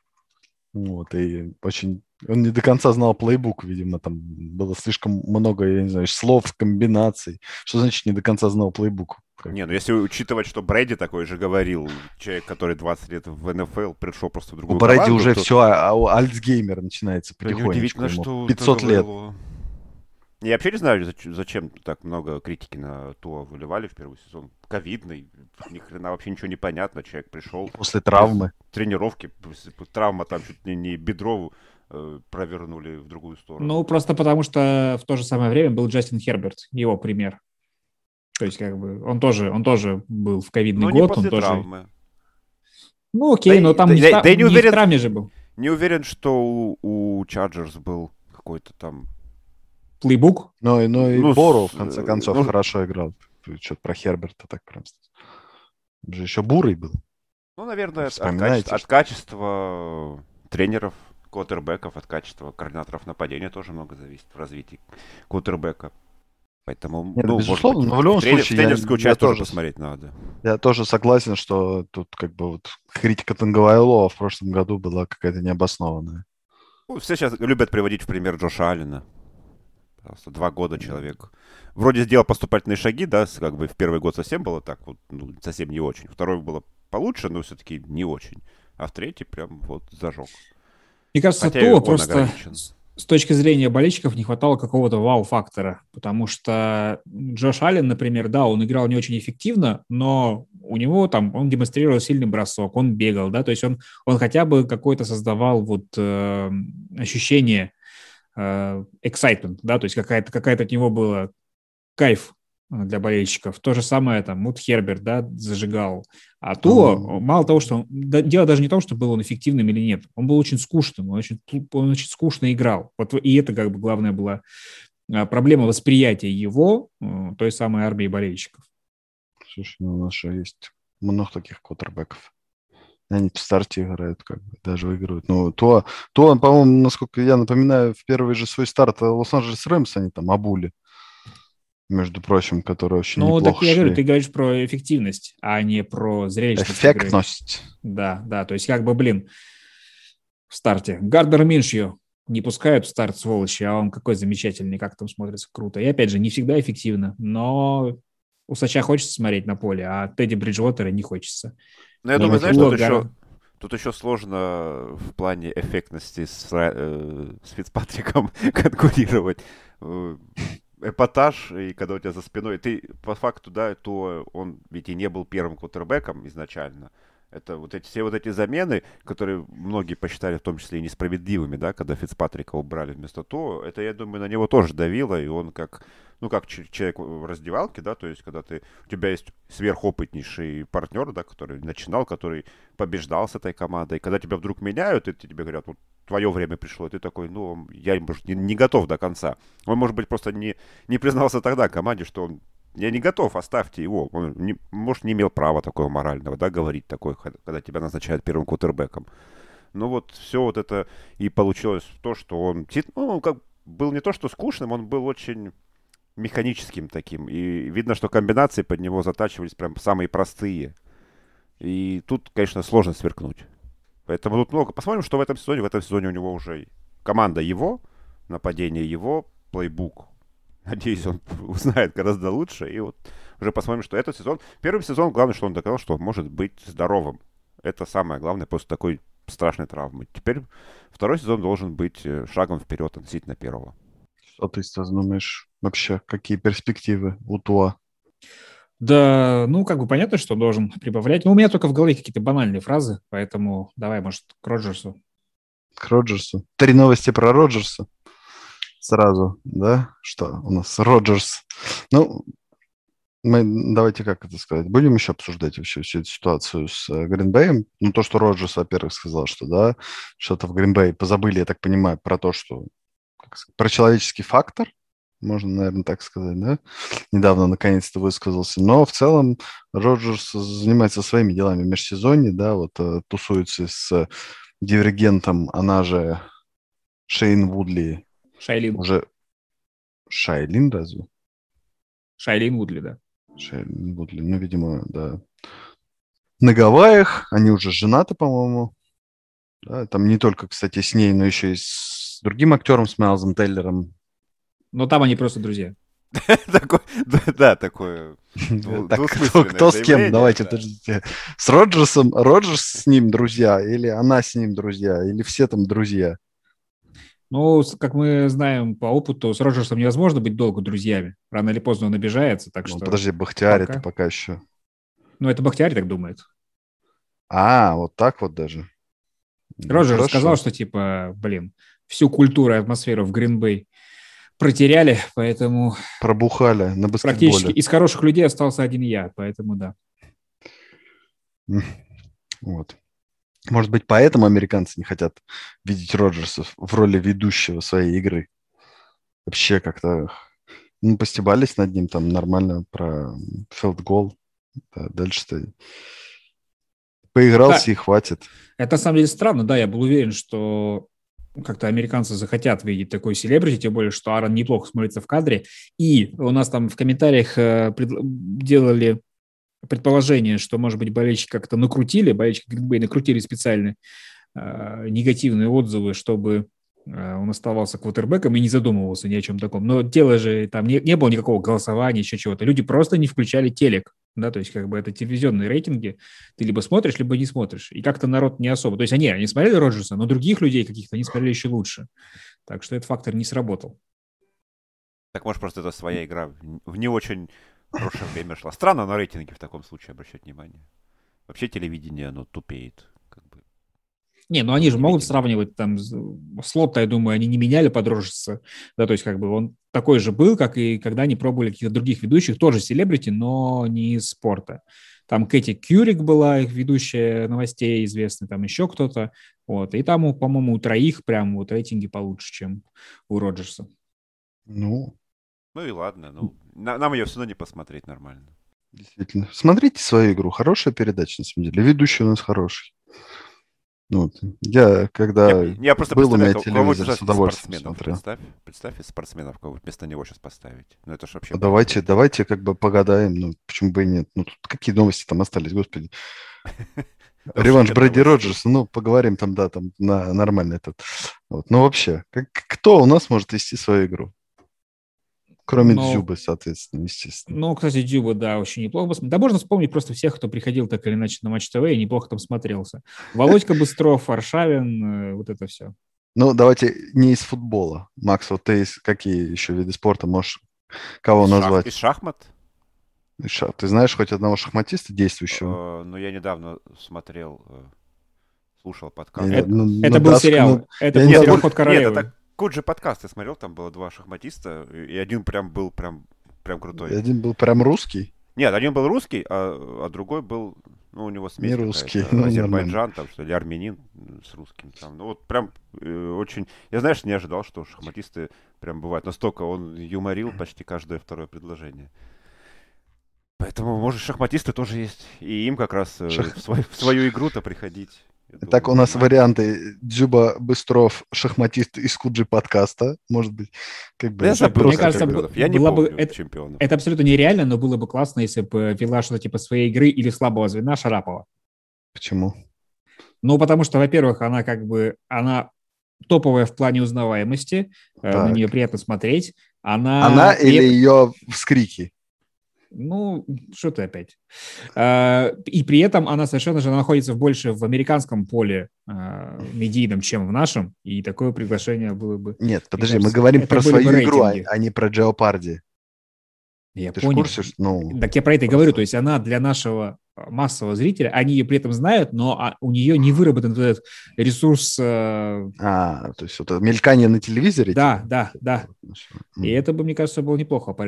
S1: Вот, и очень... Он не до конца знал плейбук, видимо, там было слишком много, я не знаю, слов, комбинаций. Что значит не до конца знал плейбук?
S3: Как... Не, ну если учитывать, что Брэди такой же говорил, человек, который 20 лет в НФЛ пришел просто в другую
S1: У Брэди уже то... все, а, а Альцгеймер начинается потихонечку.
S3: Удивительно, что 500 лет. Было... Я вообще не знаю, зачем так много критики на то выливали в первый сезон. Ковидный, ни хрена вообще ничего не понятно. Человек пришел...
S1: После травмы.
S3: Тренировки, травма там чуть ли не бедро провернули в другую сторону.
S2: Ну, просто потому что в то же самое время был Джастин Херберт, его пример. То есть, как бы, он тоже, он тоже был в ковидный но год.
S3: Не после
S2: он
S3: травмы.
S2: тоже... Ну, окей, да, но там да, не, да, да, не, не уверен, в травме же был.
S3: Не уверен, что у, у Chargers был какой-то там
S2: плейбук.
S1: Ну, и, ну и ну, Бору, в конце концов, ну, хорошо играл. Что-то про Херберта так прям. Он же еще бурый был.
S3: Ну, наверное, от, от, качества, от качества тренеров, квотербеков, от качества координаторов нападения тоже много зависит в развитии квотербека. Поэтому,
S1: Нет, ну, безусловно, быть, но в любом
S3: тренер,
S1: случае...
S3: В тренерскую я, часть я тоже посмотреть надо.
S1: Я тоже согласен, что тут как бы вот критика Танговайлова в прошлом году была какая-то необоснованная.
S3: Ну, все сейчас любят приводить в пример Джоша Аллена. Просто два года человек вроде сделал поступательные шаги, да, как бы в первый год совсем было так вот, ну, совсем не очень. Второй было получше, но все-таки не очень. А в третий прям вот зажег.
S2: Мне кажется, Хотя то просто ограничен. с точки зрения болельщиков не хватало какого-то вау-фактора, потому что Джош Аллен, например, да, он играл не очень эффективно, но у него там, он демонстрировал сильный бросок, он бегал, да, то есть он, он хотя бы какой-то создавал вот э, ощущение Э, excitement, да, то есть какая-то какая от него была кайф для болельщиков. То же самое там Мут Херберт, да, зажигал. А то, mm-hmm. мало того, что... Он, да, дело даже не в том, что был он эффективным или нет. Он был очень скучным, он очень, он очень скучно играл. Вот и это как бы главная была э, проблема восприятия его, той самой армии болельщиков.
S1: Слушай, ну у нас же есть много таких квотербеков. Они в старте играют, как бы, даже выигрывают. Ну, то, то, по-моему, насколько я напоминаю, в первый же свой старт Лос-Анджелес Рэмс они там обули, между прочим, которые очень ну, неплохо так я
S2: шли. говорю, ты говоришь про эффективность, а не про зрелищность.
S1: Эффектность.
S2: Игры. Да, да, то есть как бы, блин, в старте. Гардер Миншью не пускают в старт сволочи, а он какой замечательный, как там смотрится круто. И опять же, не всегда эффективно, но у Сача хочется смотреть на поле, а Тедди Бриджвотера не хочется.
S3: Ну, я думаю, знаешь, тут еще, тут еще сложно в плане эффектности с, э, с Фицпатриком конкурировать. Эпатаж, и когда у тебя за спиной, ты по факту, да, то он ведь и не был первым квотербеком изначально. Это вот эти, все вот эти замены, которые многие посчитали в том числе и несправедливыми, да, когда Фицпатрика убрали вместо того, это, я думаю, на него тоже давило, и он как, ну, как человек в раздевалке, да, то есть, когда ты, у тебя есть сверхопытнейший партнер, да, который начинал, который побеждал с этой командой, когда тебя вдруг меняют, и тебе говорят, вот твое время пришло, и ты такой, ну, я, может, не, не готов до конца. Он, может быть, просто не, не признался тогда команде, что он я не готов, оставьте его. Он, не, может, не имел права такого морального, да, говорить такое, когда тебя назначают первым кутербеком. Ну вот все вот это и получилось то, что он, ну, как был не то, что скучным, он был очень механическим таким. И видно, что комбинации под него затачивались прям самые простые. И тут, конечно, сложно сверкнуть. Поэтому тут много. Посмотрим, что в этом сезоне. В этом сезоне у него уже команда его, нападение его, плейбук Надеюсь, он узнает гораздо лучше. И вот уже посмотрим, что этот сезон... Первый сезон, главное, что он доказал, что он может быть здоровым. Это самое главное после такой страшной травмы. Теперь второй сезон должен быть э, шагом вперед относительно первого.
S1: Что ты сейчас думаешь? Вообще, какие перспективы у Туа?
S2: Да, ну, как бы понятно, что должен прибавлять. Но у меня только в голове какие-то банальные фразы, поэтому давай, может, к Роджерсу.
S1: К Роджерсу. Три новости про Роджерса сразу, да, что у нас Роджерс. Ну, мы, давайте как это сказать, будем еще обсуждать вообще всю эту ситуацию с э, Гринбеем. Ну, то, что Роджерс, во-первых, сказал, что, да, что-то в Гринбее позабыли, я так понимаю, про то, что, про человеческий фактор, можно, наверное, так сказать, да, недавно наконец-то высказался. Но в целом Роджерс занимается своими делами в межсезонье, да, вот э, тусуется с дивергентом, она же Шейн Вудли,
S2: Шайлин.
S1: Уже Шайлин разве?
S2: Шайлин Вудли, да.
S1: Шайлин Вудли, ну, видимо, да. На Гавайях, они уже женаты, по-моему. Да, там не только, кстати, с ней, но еще и с другим актером, с Майлзом Тейлером.
S2: Но там они просто друзья.
S3: Да, такое
S1: Кто с кем? Давайте, подождите. С Роджерсом, Роджерс с ним друзья, или она с ним друзья, или все там друзья?
S2: Ну, как мы знаем по опыту, с Роджерсом невозможно быть долго друзьями. Рано или поздно он обижается, так ну, что...
S1: Подожди, Бахтиари это пока еще...
S2: Ну, это Бахтиари так думает.
S1: А, вот так вот даже.
S2: Роджер ну, сказал, что типа, блин, всю культуру и атмосферу в Гринбей протеряли, поэтому...
S1: Пробухали на баскетболе.
S2: Практически из хороших людей остался один я, поэтому да.
S1: Вот. Может быть, поэтому американцы не хотят видеть Роджерса в роли ведущего своей игры. Вообще как-то ну, постебались над ним там нормально про филдгол. Да, дальше-то поигрался да. и хватит.
S2: Это на самом деле странно, да, я был уверен, что как-то американцы захотят видеть такой селебрити, тем более, что Аарон неплохо смотрится в кадре. И у нас там в комментариях э, делали предположение, что, может быть, болельщики как-то накрутили, болельщики Гринбей накрутили специально э, негативные отзывы, чтобы он оставался квотербеком и не задумывался ни о чем таком. Но дело же, там не, не было никакого голосования, еще чего-то. Люди просто не включали телек, да, то есть как бы это телевизионные рейтинги. Ты либо смотришь, либо не смотришь. И как-то народ не особо. То есть они, они смотрели Роджерса, но других людей каких-то они смотрели еще лучше. Так что этот фактор не сработал.
S3: Так может просто это своя игра в не очень Хорошее время шла. Странно на рейтинге в таком случае обращать внимание. Вообще телевидение, оно тупеет.
S2: Не, ну они же могут сравнивать там слот, я думаю, они не меняли подружиться. Да, то есть как бы он такой же был, как и когда они пробовали каких-то других ведущих, тоже селебрити, но не из спорта. Там Кэти Кюрик была их ведущая новостей известная, там еще кто-то. Вот. И там, по-моему, у троих прям вот рейтинги получше, чем у Роджерса.
S1: Ну,
S3: ну и ладно, ну, нам ее все равно не посмотреть нормально.
S1: Действительно. Смотрите свою игру. Хорошая передача, на самом деле. Ведущий у нас хороший. Ну. Я, когда я, я просто был у меня телевизор, с удовольствием смотрел.
S3: Представь, представь спортсменов, кого вместо него сейчас поставить. Ну, это ж вообще...
S1: А давайте, давайте как бы погадаем. Ну, почему бы и нет. Ну, тут какие новости там остались, господи. Реванш Брэди Роджерса, ну, поговорим там, да, там на нормально этот. Вот. Ну, вообще, как, кто у нас может вести свою игру? Кроме Но... Дзюбы, соответственно, естественно.
S2: Ну, кстати, Дзюба, да, очень неплохо. Да, можно вспомнить просто всех, кто приходил так или иначе на Матч ТВ и неплохо там смотрелся. Володька Быстров, Аршавин, э, вот это все.
S1: Ну, давайте не из футбола. Макс, вот ты из какие еще виды спорта можешь кого Шах, назвать?
S3: Из шахмат?
S1: Ты знаешь хоть одного шахматиста действующего?
S3: Э, ну, я недавно смотрел, э, слушал подкаст.
S2: Это, ну, это был сериал. Ну, это был сериал «Ход королевы».
S3: Нет, это Же подкаст я смотрел, там было два шахматиста, и один прям был прям, прям крутой. И
S1: один был прям русский?
S3: Нет, один был русский, а, а другой был, ну, у него смесь
S1: Не русский. Ну,
S3: Азербайджан, там, что ли, армянин с русским. Там. Ну, вот прям э, очень... Я, знаешь, не ожидал, что шахматисты прям бывают. Настолько он юморил почти каждое второе предложение. Поэтому, может, шахматисты тоже есть. И им как раз э, Шах... в, свой, в свою игру-то приходить.
S1: Так, у нас варианты Дзюба Быстров, шахматист из Куджи подкаста. Может быть, как бы...
S2: Я забыл, Мне кажется, я не помню бы, это, чемпионов. Это абсолютно нереально, но было бы классно, если бы вела что-то типа своей игры или слабого звена Шарапова.
S1: Почему?
S2: Ну, потому что, во-первых, она как бы... Она топовая в плане узнаваемости, так. Э, на нее приятно смотреть. Она,
S1: она или ее вскрики?
S2: Ну, что ты опять? А, и при этом она совершенно же находится больше в американском поле а, медийном, чем в нашем, и такое приглашение было бы...
S1: Нет, подожди, кажется, мы говорим про свою игру, а, а не про Джеопарди.
S2: Я Ты понял. Курсе, ну, так я про это и говорю, то есть она для нашего массового зрителя, они ее при этом знают, но у нее не выработан этот ресурс... Э...
S1: А, то есть это мелькание на телевизоре?
S2: Да, типа? да, да. И это бы, мне кажется, было неплохо по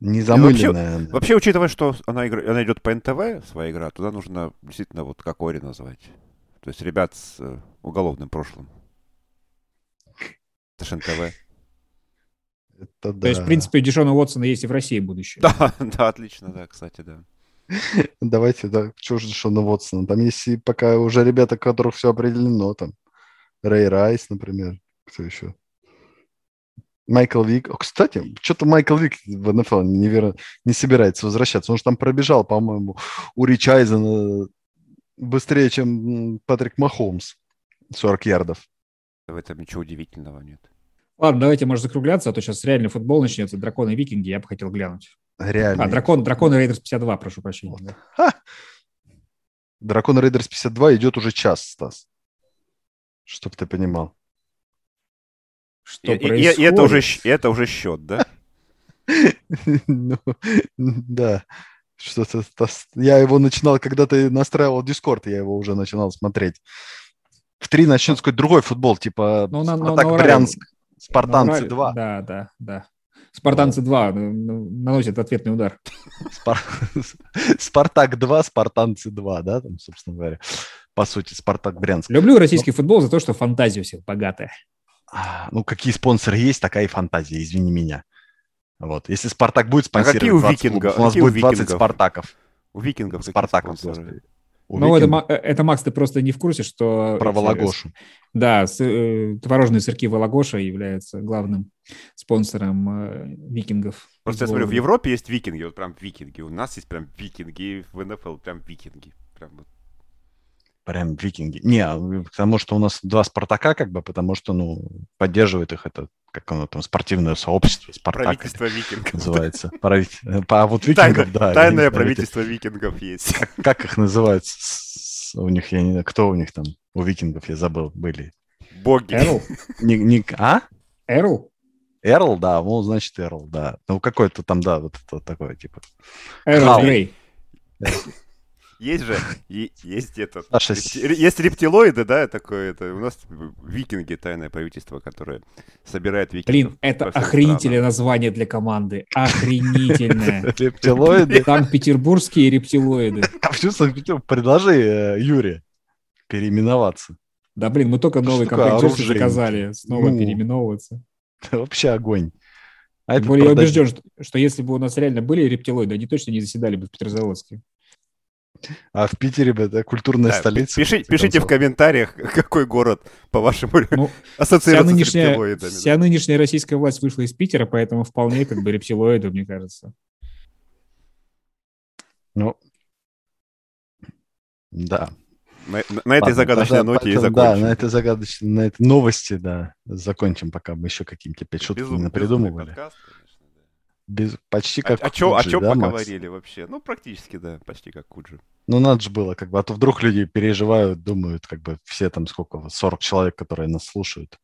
S2: рейтингу.
S1: Незамыленная.
S3: Вообще, вообще, учитывая, что она, игра, она идет по НТВ, своя игра, туда нужно действительно вот как Ори назвать. То есть ребят с э, уголовным прошлым. Это ж НТВ.
S2: Это да. То есть, в принципе, у Дишона Уотсона есть и в России будущее.
S3: Да, да, отлично, да, кстати, да.
S1: Давайте, да, что же Дишона Уотсона? Там есть и пока уже ребята, у которых все определено, там, Рэй Райс, например, кто еще? Майкл Вик. Кстати, что-то Майкл Вик в НФЛ не, не собирается возвращаться. Он же там пробежал, по-моему, у Рич Айзена быстрее, чем Патрик Махомс. 40 ярдов.
S3: В этом ничего удивительного нет.
S2: Ладно, давайте, может, закругляться, а то сейчас реально футбол начнется, драконы и викинги, я бы хотел глянуть.
S1: Реально.
S2: А, дракон, драконы Raiders 52, прошу прощения. да.
S1: Ха! Дракон Raiders 52 идет уже час, Стас. Чтоб ты понимал.
S2: Что
S3: И, и- и-
S2: происходит?
S3: и это, уже, это уже счет, да?
S1: Ну, да. Что-то я его начинал, когда ты настраивал Дискорд, я его уже начинал смотреть. В три начнется какой-то другой футбол, типа
S2: Ну, на- на-
S1: Спартак
S2: на Урале-
S1: Брянск,
S2: На
S1: Спартанцы
S2: Урале-
S1: 2.
S2: Да, да, да. Спартанцы 2 ну, наносят ответный удар.
S1: Спар- Спартак 2, Спартанцы 2, да, там, собственно говоря. По сути, Спартак Брянск.
S2: Люблю российский футбол за то, что фантазия у всех богатая.
S1: А, Ну, какие спонсоры есть, такая и фантазия, извини меня. Вот. Если Спартак будет
S3: А какие у
S1: спонсировать 20
S3: «Викинга»?
S1: клубов, у нас
S3: Какие у
S1: будет 20
S3: «Викингов»?
S1: Спартаков.
S3: У викингов
S1: Спартаков. У
S2: Ну, это, это, Макс, ты просто не в курсе, что...
S1: Про Вологодшу.
S2: Да, с- э, творожные сырки Вологодша являются главным спонсором э, викингов.
S3: Просто я смотрю, в. Европе есть викинги, вот прям викинги. У нас есть прям викинги, в НФЛ прям викинги. Прям вот.
S1: Прям викинги. Не, а, потому что у нас два Спартака, как бы, потому что, ну, поддерживает их это, как оно там, спортивное сообщество, Спартак
S3: Правительство викингов.
S1: называется. Правитель- э, А вот
S3: Тайна-
S1: викингов, да.
S3: Тайное
S1: правитель-
S3: правительство викингов есть.
S1: Как, как их называют? У них, я не знаю, кто у них там, у викингов, я забыл, были.
S3: Боги.
S2: Эрл?
S1: Не, не, а?
S2: Эрл?
S1: Эрл, да, ну, значит, Эрл, да. Ну, какой-то там, да, вот это такое, типа.
S2: Эрл. Грей.
S3: Есть же, есть этот, есть рептилоиды, да, такое, это у нас викинги, тайное правительство, которое собирает викингов.
S2: Блин, это охренительное название для команды. Охренительное.
S1: Рептилоиды.
S2: Санкт-Петербургские рептилоиды.
S1: А почему Санкт-Петербург? Предложи э, Юре переименоваться.
S2: Да, блин, мы только новый комплект заказали. Снова
S1: Ну.
S2: переименовываться.
S1: Вообще огонь. А
S2: Тем более я убежден, что, что если бы у нас реально были рептилоиды, они точно не заседали бы в Петрозаводске.
S1: А в Питере это культурная
S3: Да,
S1: столица.
S3: пиши- пишите в комментариях, какой город, по-вашему,
S2: Ну, Вся
S3: ассоциируется с
S2: нынешняя,
S3: рептилоидами. да.
S2: вся нынешняя российская власть вышла из Питера, поэтому вполне как бы рептилоиды, мне кажется.
S1: Ну, да.
S3: На, на- на этой
S1: Ладно,
S3: загадочной
S1: тогда
S3: ноте и
S1: поэтому, Да,
S3: закончим.
S1: на этой загадочной, на этой новости, да, закончим, пока мы еще какие-то пять шуток
S3: Безум-
S1: не
S3: безумный
S1: придумывали.
S3: подкаст, да.
S1: Без, почти
S3: А-
S1: как
S3: О чё- о
S1: Куджи,
S3: чё
S1: да, Макс?
S3: поговорили вообще? Ну, практически, да, почти как Куджи.
S1: Ну, надо же было, как бы, а то вдруг люди переживают, думают, как бы, все там сколько, 40 человек, которые нас слушают.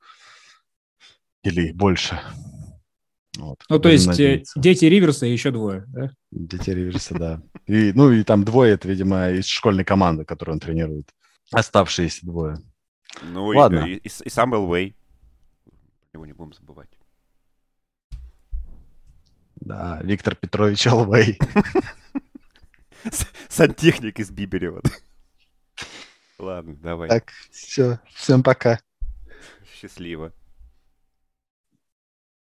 S1: Или больше. Вот.
S2: Ну, то есть э,
S1: надеяться.
S2: дети Риверса и еще двое, да?
S1: Дети Риверса, да. И, ну, и там двое, это, видимо, из школьной команды, которую он тренирует. Оставшиеся двое.
S3: Ну, и-
S1: Ладно.
S3: и, и, и сам Элвей. Его не будем забывать.
S1: Да, Виктор Петрович Алвей.
S3: Сантехник из Биберева. Ладно, давай.
S1: Так, все, всем пока.
S3: Счастливо.